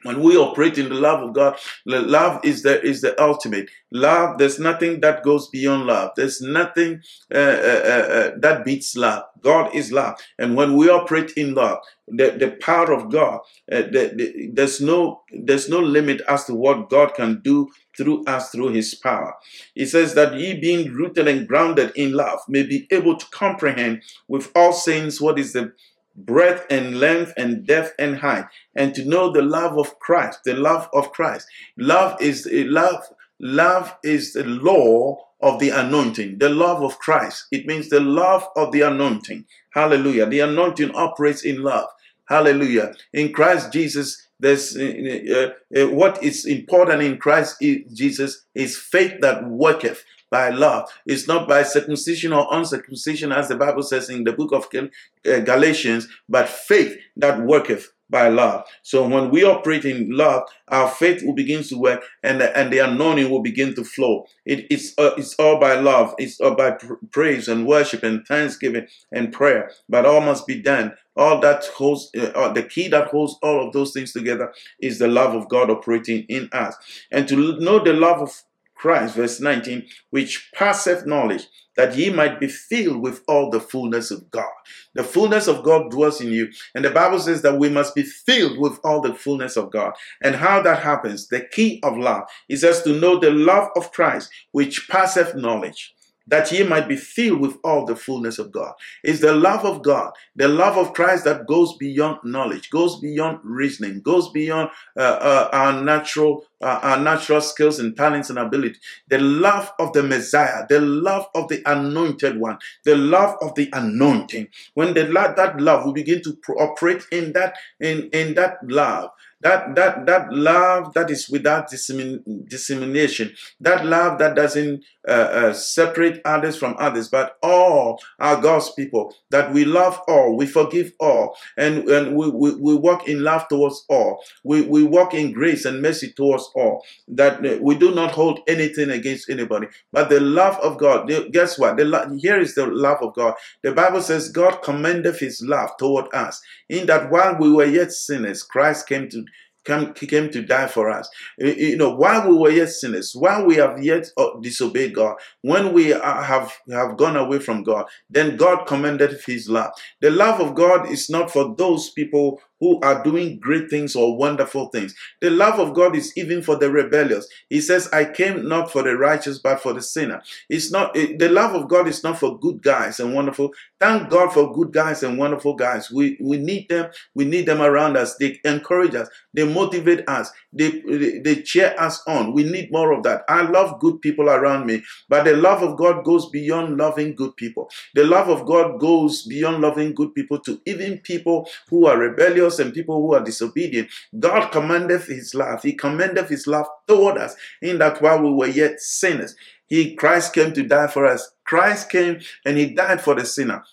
When we operate in the love of God, love is the is the ultimate. Love, there's nothing that goes beyond love. There's nothing uh, uh, uh, uh, that beats love. God is love, and when we operate in love, the, the power of God, uh, the, the, there's no there's no limit as to what God can do through us through His power. He says that ye being rooted and grounded in love may be able to comprehend with all saints what is the breadth and length and depth and height, and to know the love of Christ, the love of Christ. Love is love. Love is the law of the anointing, the love of Christ. It means the love of the anointing. Hallelujah. The anointing operates in love. Hallelujah. In Christ Jesus, there's uh, uh, what is important in Christ Jesus is faith that worketh by love. It's not by circumcision or uncircumcision, as the Bible says in the book of uh, Galatians, but faith that worketh by love. So when we operate in love, our faith will begin to work, and the, and the anointing will begin to flow. It, it's uh, it's all by love. It's all by pr- praise and worship and thanksgiving and prayer. But all must be done. All that holds uh, uh the key that holds all of those things together is the love of God operating in us, and to know the love of Christ, verse 19, which passeth knowledge, that ye might be filled with all the fullness of God. The fullness of God dwells in you. And the Bible says that we must be filled with all the fullness of God. And how that happens, the key of love, is us to know the love of Christ, which passeth knowledge that ye might be filled with all the fullness of God. It's the love of God, the love of Christ that goes beyond knowledge, goes beyond reasoning, goes beyond uh, uh, our natural uh, our natural skills and talents and ability. The love of the Messiah, the love of the anointed one, the love of the anointing. When the that love will begin to operate in that in in that love, that that that love that is without dissemin- dissemination that love that doesn't uh, uh, separate others from others but all are god's people that we love all we forgive all and, and we, we, we walk in love towards all we, we walk in grace and mercy towards all that uh, we do not hold anything against anybody but the love of god guess what the lo- here is the love of god the bible says god commendeth his love toward us in that while we were yet sinners christ came to came, came to die for us. You know, while we were yet sinners, while we have yet uh, disobeyed God, when we have, have gone away from God, then God commended his love. The love of God is not for those people who are doing great things or wonderful things. The love of God is even for the rebellious. He says, I came not for the righteous, but for the sinner. It's not, eh, the love of God is not for good guys and wonderful. Thank God for good guys and wonderful guys. We, we need them. We need them around us. They encourage us. They motivate us. They, they, they cheer us on. We need more of that. I love good people around me, but the love of God goes beyond loving good people. The love of God goes beyond loving good people to even people who are rebellious rebellious and people who are disobedient, God commanded his love. He commended his love toward us in that while we were yet sinners, he Christ came to die for us. Christ came and he died for the sinner.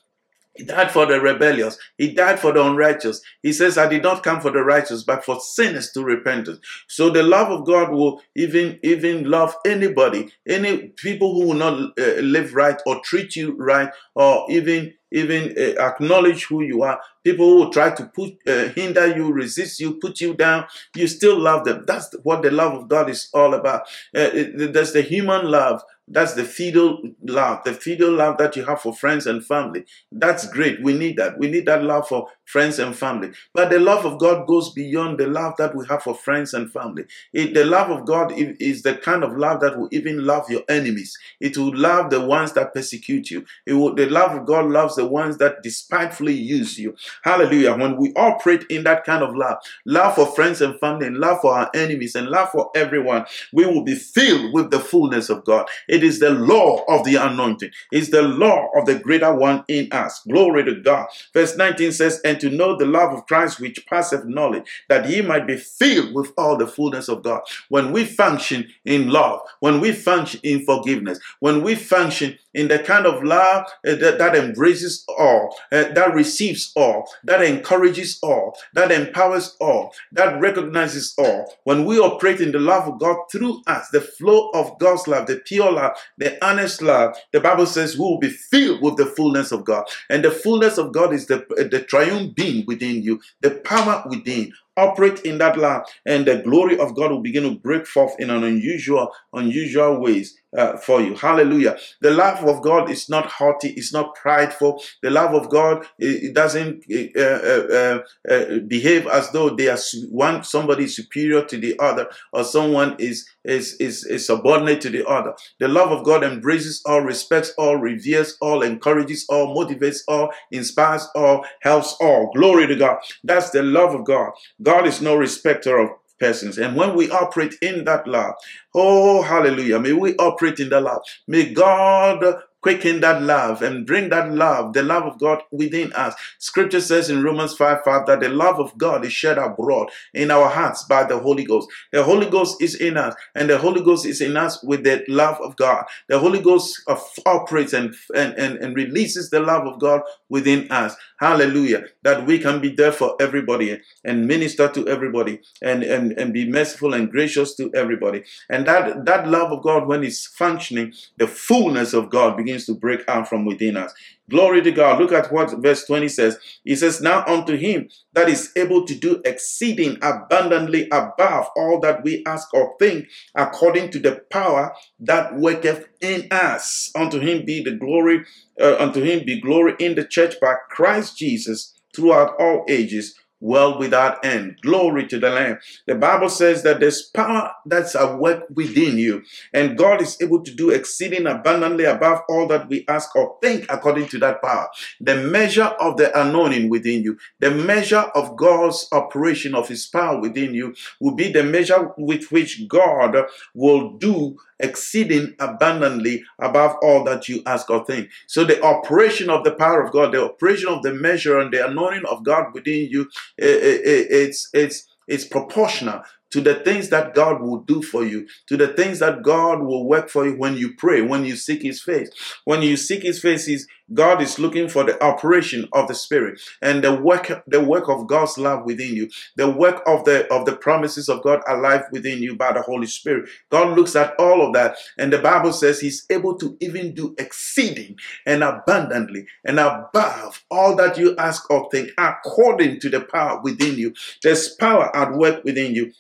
He died for the rebellious. He died for the unrighteous. He says, I did not come for the righteous, but for sinners to repentance. So the love of God will even, even love anybody, any people who will not uh, live right or treat you right or even even uh, acknowledge who you are. People who will try to put, uh, hinder you, resist you, put you down, you still love them. That's what the love of God is all about. Uh, it, there's the human love. That's the filial love, the filial love that you have for friends and family. That's great. We need that. We need that love for friends and family. But the love of God goes beyond the love that we have for friends and family. It, the love of God is the kind of love that will even love your enemies. It will love the ones that persecute you. It will, the love of God loves the ones that despitefully use you. Hallelujah. When we operate in that kind of love, love for friends and family, and love for our enemies, and love for everyone, we will be filled with the fullness of God. Is the law of the anointing. It's the law of the greater one in us. Glory to God. Verse 19 says, And to know the love of Christ which passeth knowledge, that ye might be filled with all the fullness of God. When we function in love, when we function in forgiveness, when we function in the kind of love uh, that, that embraces all, uh, that receives all, that encourages all, that empowers all, that recognizes all. When we operate in the love of God through us, the flow of God's love, the pure love, the honest love, the Bible says we will be filled with the fullness of God. And the fullness of God is the, the triune being within you, the power within, operate in that love, and the glory of God will begin to break forth in an unusual, unusual ways uh, for you. Hallelujah. The love of God is not haughty, it's not prideful. The love of God it, doesn't uh, uh, uh, behave as though they are one somebody superior to the other or someone is, is is is subordinate to the other. The love of God embraces all, respects all, reveres all, encourages all, motivates all, inspires all, helps all. Glory to God. That's the love of God. God is no respecter of persons. And when we operate in that love, oh, hallelujah, may we operate in the love. May God quicken that love and bring that love, the love of God within us. Scripture says in Romans 5 5 that the love of God is shed abroad in our hearts by the Holy Ghost. The Holy Ghost is in us, and the Holy Ghost is in us with the love of God. The Holy Ghost operates and, and, and, and releases the love of God within us. Hallelujah. That we can be there for everybody and minister to everybody and, and, and be merciful and gracious to everybody. And that, that love of God, when it's functioning, the fullness of God begins begins to break out from within us. Glory to God. Look at what verse 20 says. He says, Now unto him that is able to do exceeding abundantly above all that we ask or think, according to the power that worketh in us. Unto him be the glory, uh, unto him be glory in the church by Christ Jesus throughout all ages world without end. Glory to the Lamb. The Bible says that there's power that's at work within you, and God is able to do exceeding abundantly above all that we ask or think according to that power. The measure of the anointing within you, the measure of God's operation of His power within you, will be the measure with which God will do exceeding abundantly above all that you ask or think. So the operation of the power of God, the operation of the measure and the anointing of God within you, eh, eh, eh, it's it's it's proportional to the things that God will do for you, to the things that God will work for you when you pray, when you seek His face. When you seek His face, God is looking for the operation of the Spirit and the work, the work of God's love within you, the work of the of the promises of God alive within you by the Holy Spirit. God looks at all of that, and the Bible says He's able to even do exceeding and abundantly and above all that you ask or think, according to the power within you. There's power at work within you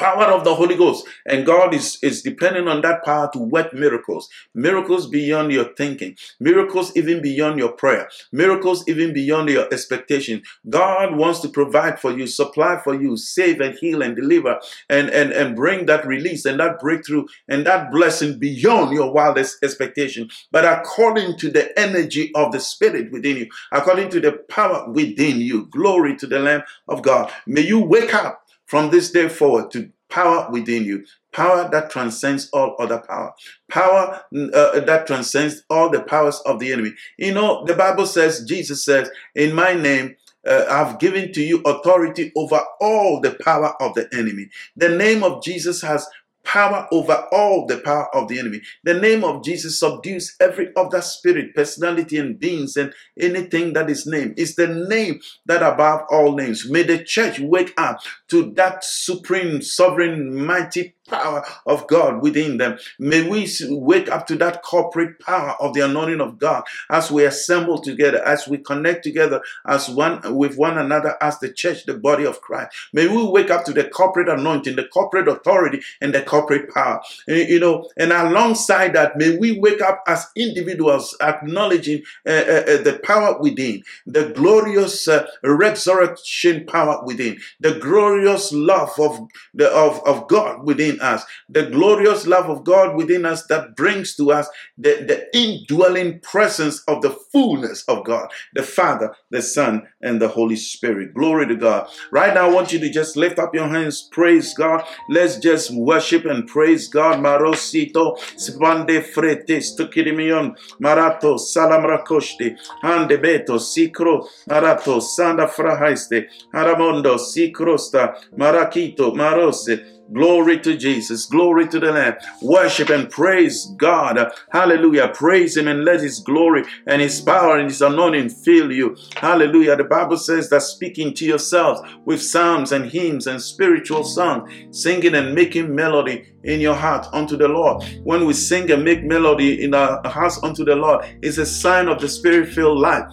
power of the Holy Ghost. And God is, is depending on that power to work miracles. Miracles beyond your thinking. Miracles even beyond your prayer. Miracles even beyond your expectation. God wants to provide for you, supply for you, save and heal and deliver and, and, and bring that release and that breakthrough and that blessing beyond your wildest expectation. But according to the energy of the Spirit within you, according to the power within you, glory to the Lamb of God. May you wake up from this day forward to power within you, power that transcends all other power, power uh, that transcends all the powers of the enemy. You know, the Bible says, Jesus says, In my name, uh, I've given to you authority over all the power of the enemy. The name of Jesus has power over all the power of the enemy. The name of Jesus subdues every other spirit, personality, and beings, and anything that is named. It's the name that above all names. May the church wake up to that supreme, sovereign, mighty power of God within them. May we wake up to that corporate power of the anointing of God as we assemble together, as we connect together as one with one another as the church, the body of Christ. May we wake up to the corporate anointing, the corporate authority, and the corporate power. Eh, you know, and alongside that, may we wake up as individuals, acknowledging uh, uh, the power within, the glorious uh, resurrection power within, the glorious love of the of, of God within us, the glorious love of God within us that brings to us the, the indwelling presence of the fullness of God, the Father, the Son, and the Holy Spirit. Glory to God. Right now, I want you to just lift up your hands, praise God. Let's just worship and praise God. Marosito, spande fretes, tukirimion, marato, salamrakoshte, ande beto, sikro, marato, sanda frahaiste, aramondo, sikrosta, marakito, marose, Glory to Jesus. Glory to the Lamb. Worship and praise God. Hallelujah. Praise Him and let His glory and His power and His anointing fill you. Hallelujah. The Bible says that speaking to yourselves with psalms and hymns and spiritual songs, singing and making melody in your heart unto the Lord. When we sing and make melody in our hearts unto the Lord, it's a sign of the spirit filled life.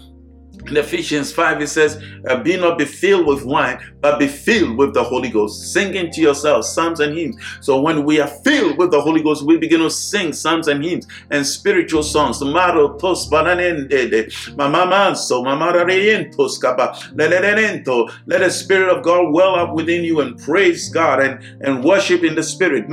In Ephesians 5, it says, uh, Be not be filled with wine, but be filled with the Holy Ghost, singing to yourselves psalms and hymns. So when we are filled with the Holy Ghost, we begin to sing psalms and hymns and spiritual songs. Mamamanso, Let the Spirit of God well up within you and praise God and, and worship in the Spirit.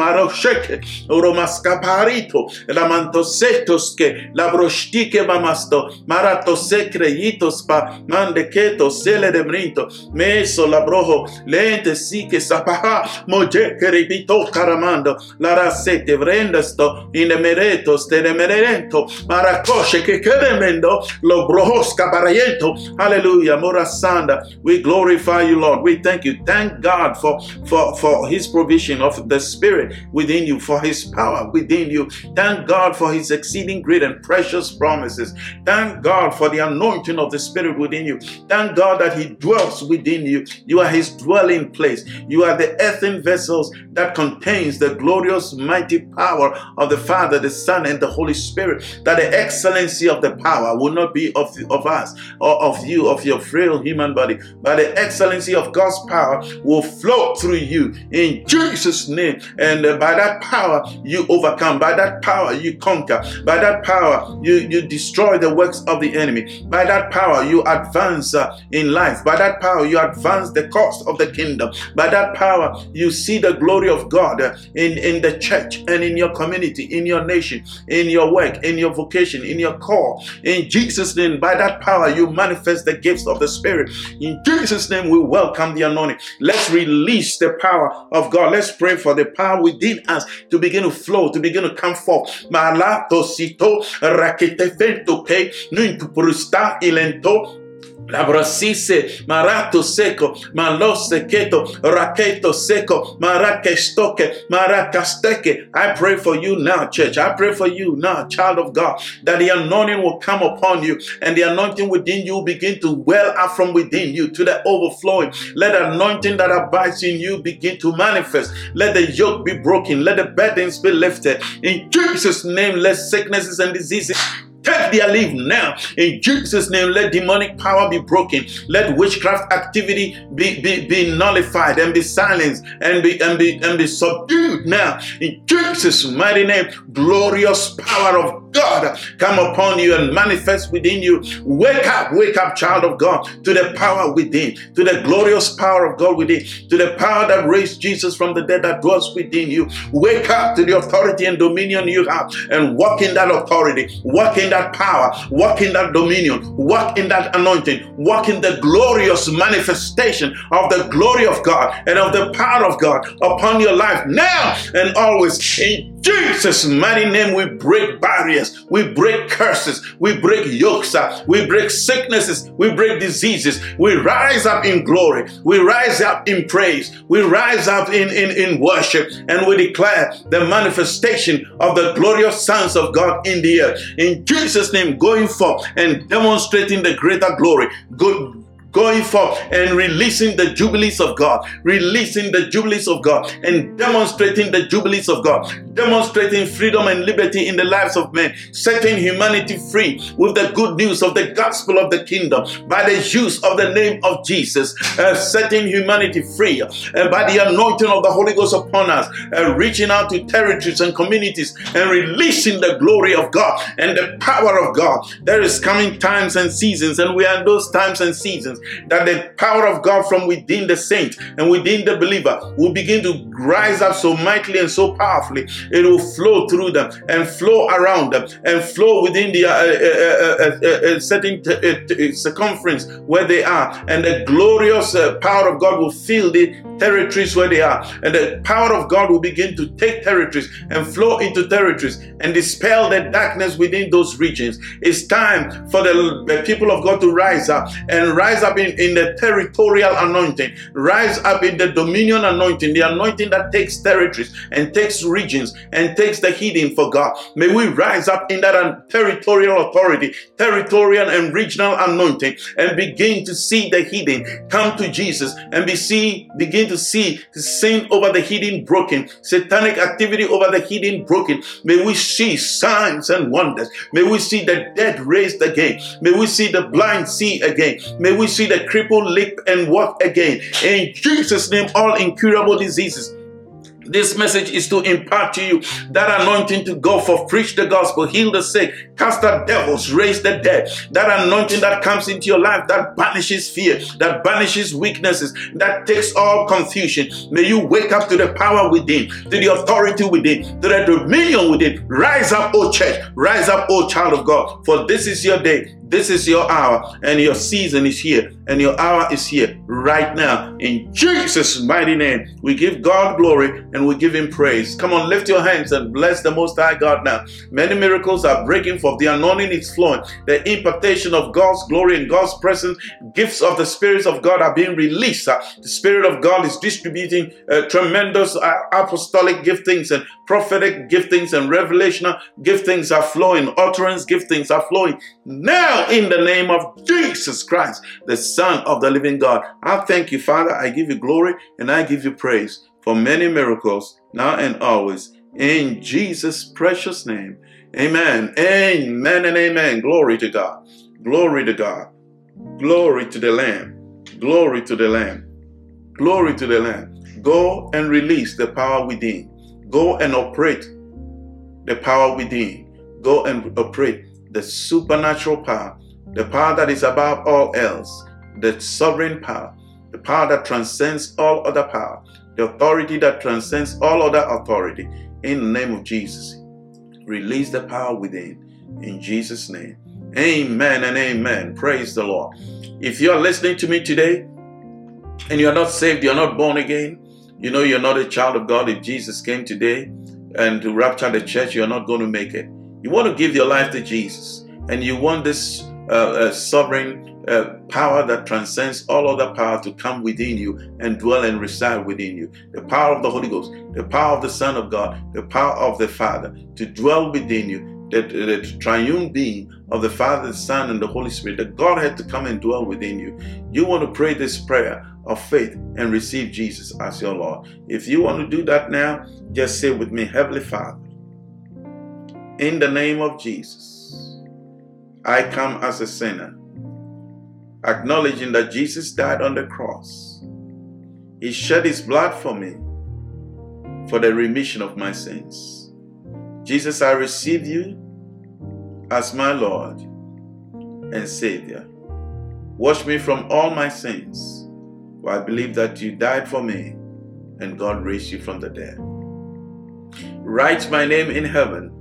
Pa mande keto sele de brinto meso la brojo lente si che sapaha moje che ripito caramando la rasete vrendesto in mereto stene merento maracosce che keremendo lo brohosca barayento hallelujah morasanda we glorify you lord. We thank you. Thank god for for for his provision of the spirit within you for his power within you. Thank god for his exceeding great and precious promises. Thank god for the anointing of the spirit Spirit within you. Thank God that He dwells within you. You are His dwelling place. You are the earthen vessels that contains the glorious, mighty power of the Father, the Son, and the Holy Spirit. That the excellency of the power will not be of, of us or of you, of your frail human body, but the excellency of God's power will flow through you in Jesus' name. And uh, by that power, you overcome. By that power, you conquer. By that power, you, you destroy the works of the enemy. By that power, you advance uh, in life. By that power, you advance the cost of the kingdom. By that power, you see the glory of God uh, in, in the church and in your community, in your nation, in your work, in your vocation, in your call. In Jesus' name, by that power, you manifest the gifts of the Spirit. In Jesus' name, we welcome the anointing. Let's release the power of God. Let's pray for the power within us to begin to flow, to begin to come forth. Ilento Labrasise, marato seco, malose keto, raketo seco, marakestoke, marakasteke. I pray for you now, church. I pray for you now, child of God, that the anointing will come upon you and the anointing within you begin to well up from within you to the overflowing. Let the anointing that abides in you begin to manifest. Let the yoke be broken. Let the burdens be lifted. In Jesus' name, let sicknesses and diseases Take their leave now. In Jesus' name, let demonic power be broken. Let witchcraft activity be, be, be nullified and be silenced and be and be and be subdued now. In Jesus' mighty name, glorious power of God come upon you and manifest within you. Wake up, wake up, child of God, to the power within, to the glorious power of God within, to the power that raised Jesus from the dead that dwells within you. Wake up to the authority and dominion you have and walk in that authority, walk in that power, walk in that dominion, walk in that anointing, walk in the glorious manifestation of the glory of God and of the power of God upon your life now and always. In Jesus' mighty name, we break barriers, we break curses, we break yokes, uh, we break sicknesses, we break diseases. We rise up in glory, we rise up in praise, we rise up in, in, in worship, and we declare the manifestation of the glorious sons of God in the earth. In Jesus' name, going forth and demonstrating the greater glory. Good going forth and releasing the jubilees of God, releasing the jubilees of God, and demonstrating the jubilees of God, demonstrating freedom and liberty in the lives of men, setting humanity free with the good news of the gospel of the kingdom by the use of the name of Jesus, uh, setting humanity free uh, by the anointing of the Holy Ghost upon us, uh, reaching out to territories and communities and releasing the glory of God and the power of God. There is coming times and seasons, and we are in those times and seasons that the power of God from within the saint and within the believer will begin to rise up so mightily and so powerfully. It will flow through them and flow around them and flow within the uh, uh, uh, uh certain circumference where they are. And the glorious power of God will fill the territories where they are. And the power of God will begin to take territories and flow into territories and dispel the darkness within those regions. It's time for the people of God to rise up and rise up up in, in the territorial anointing, rise up in the dominion anointing, the anointing that takes territories and takes regions and takes the hidden for God. May we rise up in that territorial authority, territorial and regional anointing, and begin to see the hidden come to Jesus and be see, begin to see sin over the hidden broken, satanic activity over the hidden broken. May we see signs and wonders. May we see the dead raised again. May we see the blind see again. May we see the crippled leap and walk again. In Jesus' name, all incurable diseases this message is to impart to you that anointing to go for preach the gospel, heal the sick, cast out devils, raise the dead. That anointing that comes into your life that banishes fear, that banishes weaknesses, that takes all confusion. May you wake up to the power within, to the authority within, to the dominion within. Rise up, O church, rise up, O child of God, for this is your day. This is your hour, and your season is here, and your hour is here right now. In Jesus' mighty name, we give God glory and we give Him praise. Come on, lift your hands and bless the Most High God now. Many miracles are breaking forth. The anointing is flowing. The impartation of God's glory and God's presence, gifts of the spirits of God are being released. The Spirit of God is distributing uh, tremendous uh, apostolic giftings and prophetic giftings and revelational giftings are flowing. Utterance giftings are flowing now now in the name of Jesus Christ, the Son of the living God. I thank you, Father. I give you glory and I give you praise for many miracles now and always. In Jesus' precious name. Amen. Amen and amen. Glory to God. Glory to God. Glory to the Lamb. Glory to the Lamb. Glory to the Lamb. Go and release the power within. Go and operate the power within. Go and operate the supernatural power, the power that is above all else, the sovereign power, the power that transcends all other power, the authority that transcends all other authority. In the name of Jesus, release the power within. In Jesus' name. Amen and amen. Praise the Lord. If you are listening to me today and you're not saved, you're not born again, you know you're not a child of God. If Jesus came today and to rapture the church, you're not going to make it. You want to give your life to Jesus, and you want this uh, uh, sovereign uh, power that transcends all other power to come within you and dwell and reside within you. The power of the Holy Ghost, the power of the Son of God, the power of the Father to dwell within you. The, the triune being of the Father, the Son, and the Holy Spirit, that God had to come and dwell within you. You want to pray this prayer of faith and receive Jesus as your Lord. If you want to do that now, just say with me, Heavenly Father, in the name of Jesus, I come as a sinner, acknowledging that Jesus died on the cross. He shed his blood for me for the remission of my sins. Jesus, I receive you as my Lord and Savior. Wash me from all my sins, for I believe that you died for me and God raised you from the dead. Write my name in heaven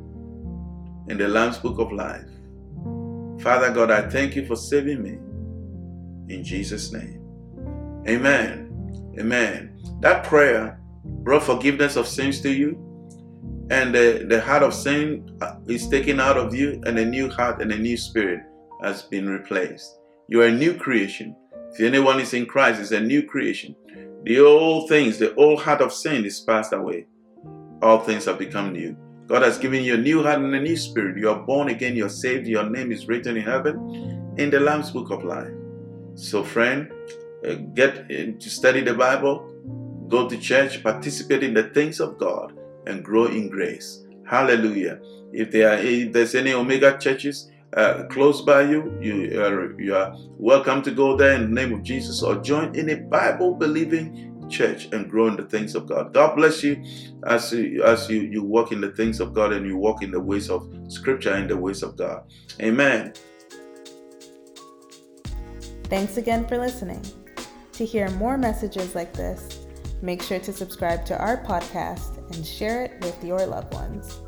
in the Lamb's Book of Life. Father God, I thank you for saving me. In Jesus' name. Amen. Amen. That prayer brought forgiveness of sins to you, and the, the heart of sin uh, is taken out of you, and a new heart and a new spirit has been replaced. You are a new creation. If anyone is in Christ, is a new creation. The old things, the old heart of sin is passed away. All things have become new. God has given you a new heart and a new spirit. You are born again, you're saved, your name is written in heaven in the Lamb's Book of Life. So, friend, uh, get to study the Bible, go to church, participate in the things of God, and grow in grace. Hallelujah. If there are if there's any Omega churches uh, close by you, you are, you are welcome to go there in the name of Jesus or join in a Bible believing church and grow in the things of God. God bless you as you as you, you walk in the things of God and you walk in the ways of scripture and the ways of God. Amen. Thanks again for listening. To hear more messages like this, make sure to subscribe to our podcast and share it with your loved ones.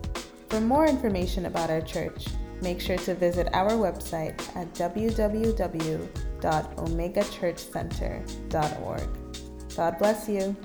For more information about our church, make sure to visit our website at www.omegachurchcenter.org. God bless you.